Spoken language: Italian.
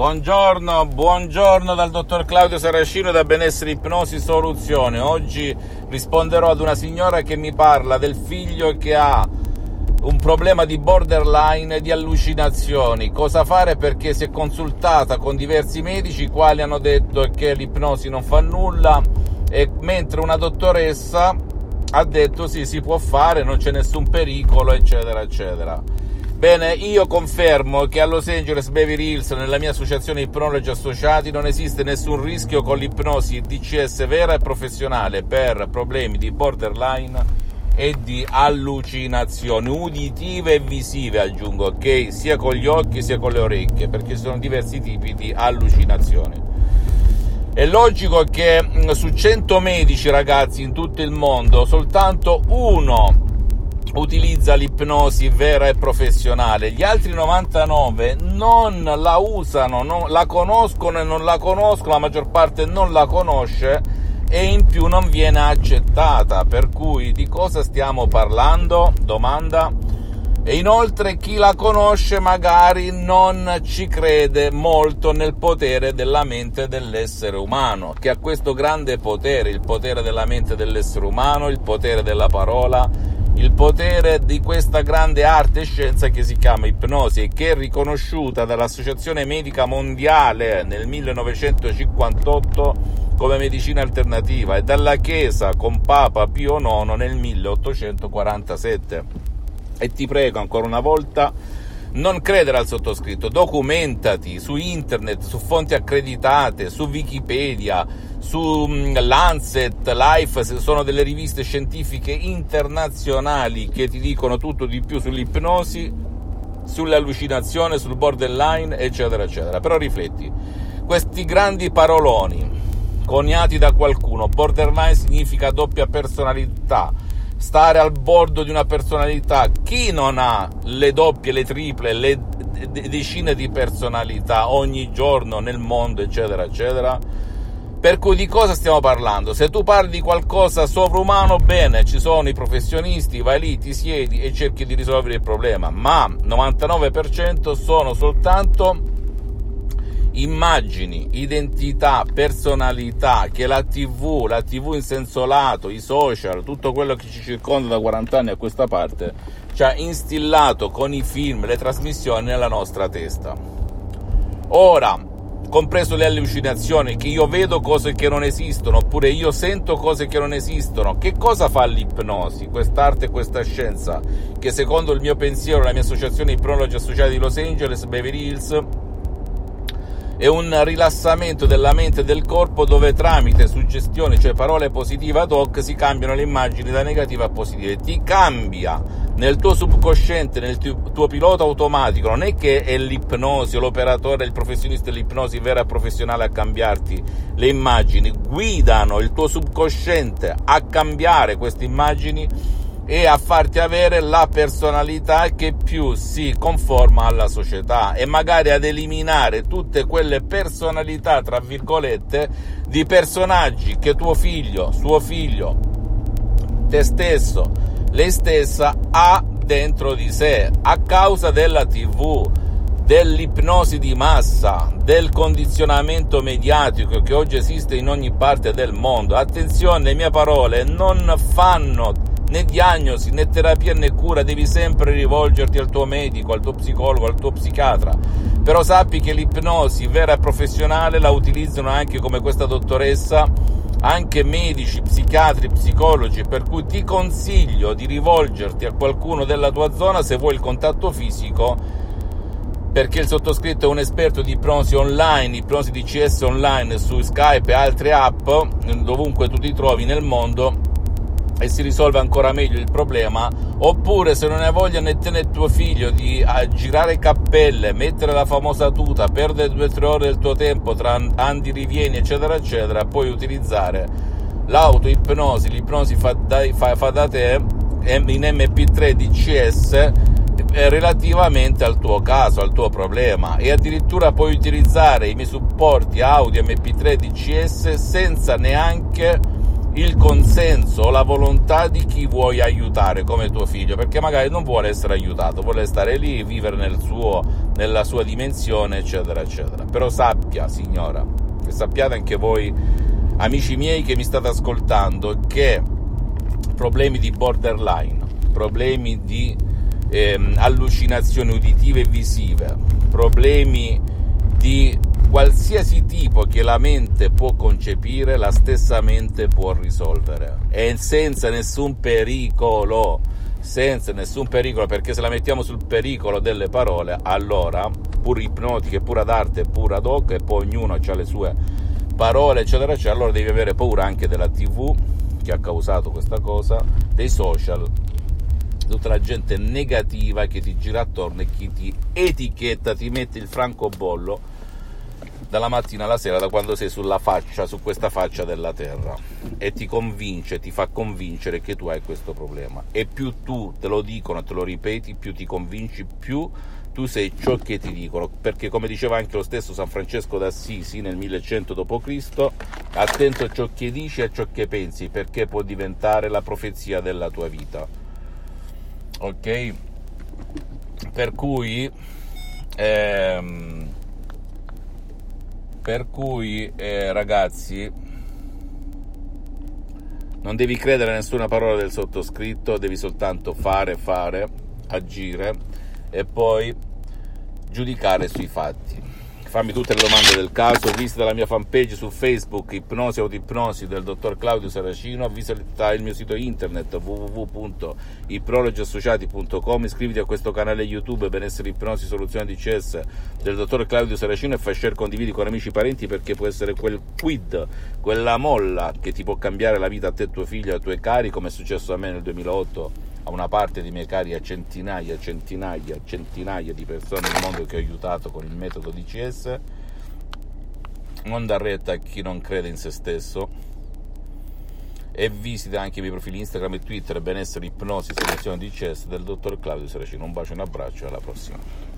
Buongiorno, buongiorno dal dottor Claudio Saracino da Benessere Ipnosi Soluzione. Oggi risponderò ad una signora che mi parla del figlio che ha un problema di borderline e di allucinazioni. Cosa fare perché si è consultata con diversi medici i quali hanno detto che l'ipnosi non fa nulla e mentre una dottoressa ha detto sì, si può fare, non c'è nessun pericolo, eccetera, eccetera. Bene, io confermo che a Los Angeles Beverly Hills, nella mia associazione Ipnologi Associati, non esiste nessun rischio con l'ipnosi DCS vera e professionale per problemi di borderline e di allucinazioni uditive e visive, aggiungo, ok? Sia con gli occhi sia con le orecchie, perché ci sono diversi tipi di allucinazioni. È logico che mm, su 100 medici, ragazzi, in tutto il mondo, soltanto uno utilizza l'ipnosi vera e professionale, gli altri 99 non la usano, non la conoscono e non la conoscono, la maggior parte non la conosce e in più non viene accettata. Per cui di cosa stiamo parlando? Domanda. E inoltre chi la conosce magari non ci crede molto nel potere della mente dell'essere umano, che ha questo grande potere, il potere della mente dell'essere umano, il potere della parola, il potere di questa grande arte e scienza che si chiama ipnosi e che è riconosciuta dall'Associazione Medica Mondiale nel 1958 come medicina alternativa e dalla Chiesa con Papa Pio IX nel 1847. E ti prego ancora una volta non credere al sottoscritto, documentati su internet, su fonti accreditate, su Wikipedia, su mm, Lancet, Life, sono delle riviste scientifiche internazionali che ti dicono tutto di più sull'ipnosi, sull'allucinazione, sul borderline, eccetera, eccetera. Però rifletti, questi grandi paroloni coniati da qualcuno, borderline significa doppia personalità, stare al bordo di una personalità. Chi non ha le doppie, le triple, le decine di personalità ogni giorno nel mondo, eccetera, eccetera? Per cui di cosa stiamo parlando? Se tu parli di qualcosa sovrumano, bene, ci sono i professionisti, vai lì, ti siedi e cerchi di risolvere il problema, ma 99% sono soltanto immagini, identità, personalità che la TV, la TV in senso lato, i social, tutto quello che ci circonda da 40 anni a questa parte, ci ha instillato con i film, le trasmissioni nella nostra testa. Ora, compreso le allucinazioni, che io vedo cose che non esistono, oppure io sento cose che non esistono, che cosa fa l'ipnosi, quest'arte e questa scienza, che secondo il mio pensiero, la mia associazione Ipnologi Associati di Los Angeles, Beverly Hills, è un rilassamento della mente e del corpo dove tramite suggestioni, cioè parole positive ad hoc, si cambiano le immagini da negative a positive. Ti cambia nel tuo subconsciente, nel tuo pilota automatico, non è che è l'ipnosi l'operatore, il professionista dell'ipnosi vera e professionale a cambiarti le immagini, guidano il tuo subconsciente a cambiare queste immagini e a farti avere la personalità che più si conforma alla società e magari ad eliminare tutte quelle personalità, tra virgolette, di personaggi che tuo figlio, suo figlio, te stesso, lei stessa ha dentro di sé a causa della TV, dell'ipnosi di massa, del condizionamento mediatico che oggi esiste in ogni parte del mondo. Attenzione, le mie parole non fanno né diagnosi, né terapia né cura, devi sempre rivolgerti al tuo medico, al tuo psicologo, al tuo psichiatra. Però sappi che l'ipnosi vera e professionale la utilizzano anche come questa dottoressa anche medici, psichiatri, psicologi, per cui ti consiglio di rivolgerti a qualcuno della tua zona se vuoi il contatto fisico, perché il sottoscritto è un esperto di ipnosi online, ipnosi di CS online su Skype e altre app, dovunque tu ti trovi nel mondo e si risolve ancora meglio il problema, oppure se non hai voglia né te né tuo figlio di girare cappelle, mettere la famosa tuta, perdere due o tre ore del tuo tempo tra andi rivieni eccetera eccetera, puoi utilizzare l'autoipnosi, l'ipnosi fa da, fa, fa da te in MP3 DCS eh, relativamente al tuo caso, al tuo problema. E addirittura puoi utilizzare i miei supporti audio MP3 DCS senza neanche il consenso la volontà di chi vuoi aiutare come tuo figlio, perché magari non vuole essere aiutato, vuole stare lì, vivere nel suo, nella sua dimensione, eccetera, eccetera. Però sappia, signora, e sappiate anche voi, amici miei che mi state ascoltando, che problemi di borderline, problemi di ehm, allucinazioni uditive e visive, problemi di qualsiasi tipo che la mente può concepire, la stessa mente può risolvere e senza nessun pericolo. Senza nessun pericolo, perché se la mettiamo sul pericolo delle parole, allora, pur ipnotiche, pur ad arte, pur ad hoc, e poi ognuno ha le sue parole, eccetera, eccetera, allora devi avere paura anche della TV che ha causato questa cosa, dei social, tutta la gente negativa che ti gira attorno e chi ti etichetta, ti mette il francobollo dalla mattina alla sera, da quando sei sulla faccia, su questa faccia della terra e ti convince, ti fa convincere che tu hai questo problema. E più tu te lo dicono, te lo ripeti, più ti convinci, più tu sei ciò che ti dicono, perché come diceva anche lo stesso San Francesco d'Assisi nel 1100 d.C., attento a ciò che dici e a ciò che pensi, perché può diventare la profezia della tua vita. Ok? Per cui ehm, per cui, eh, ragazzi, non devi credere a nessuna parola del sottoscritto, devi soltanto fare, fare, agire e poi giudicare sui fatti fammi tutte le domande del caso, visita la mia fanpage su Facebook, Ipnosi Autoipnosi del dottor Claudio Saracino, visita il mio sito internet www.iprologiassociati.com, iscriviti a questo canale YouTube Benessere Ipnosi Soluzione di CS del dottor Claudio Saracino e fai share, condividi con amici e parenti perché può essere quel quid, quella molla che ti può cambiare la vita a te, tuo figlio e ai tuoi cari, come è successo a me nel 2008 una parte dei miei cari, a centinaia, centinaia, centinaia di persone nel mondo che ho aiutato con il metodo DCS. Non dar retta a chi non crede in se stesso. E visita anche i miei profili Instagram e Twitter, benessere, ipnosi, selezione DCS del dottor Claudio Saracino. Un bacio, un abbraccio e alla prossima.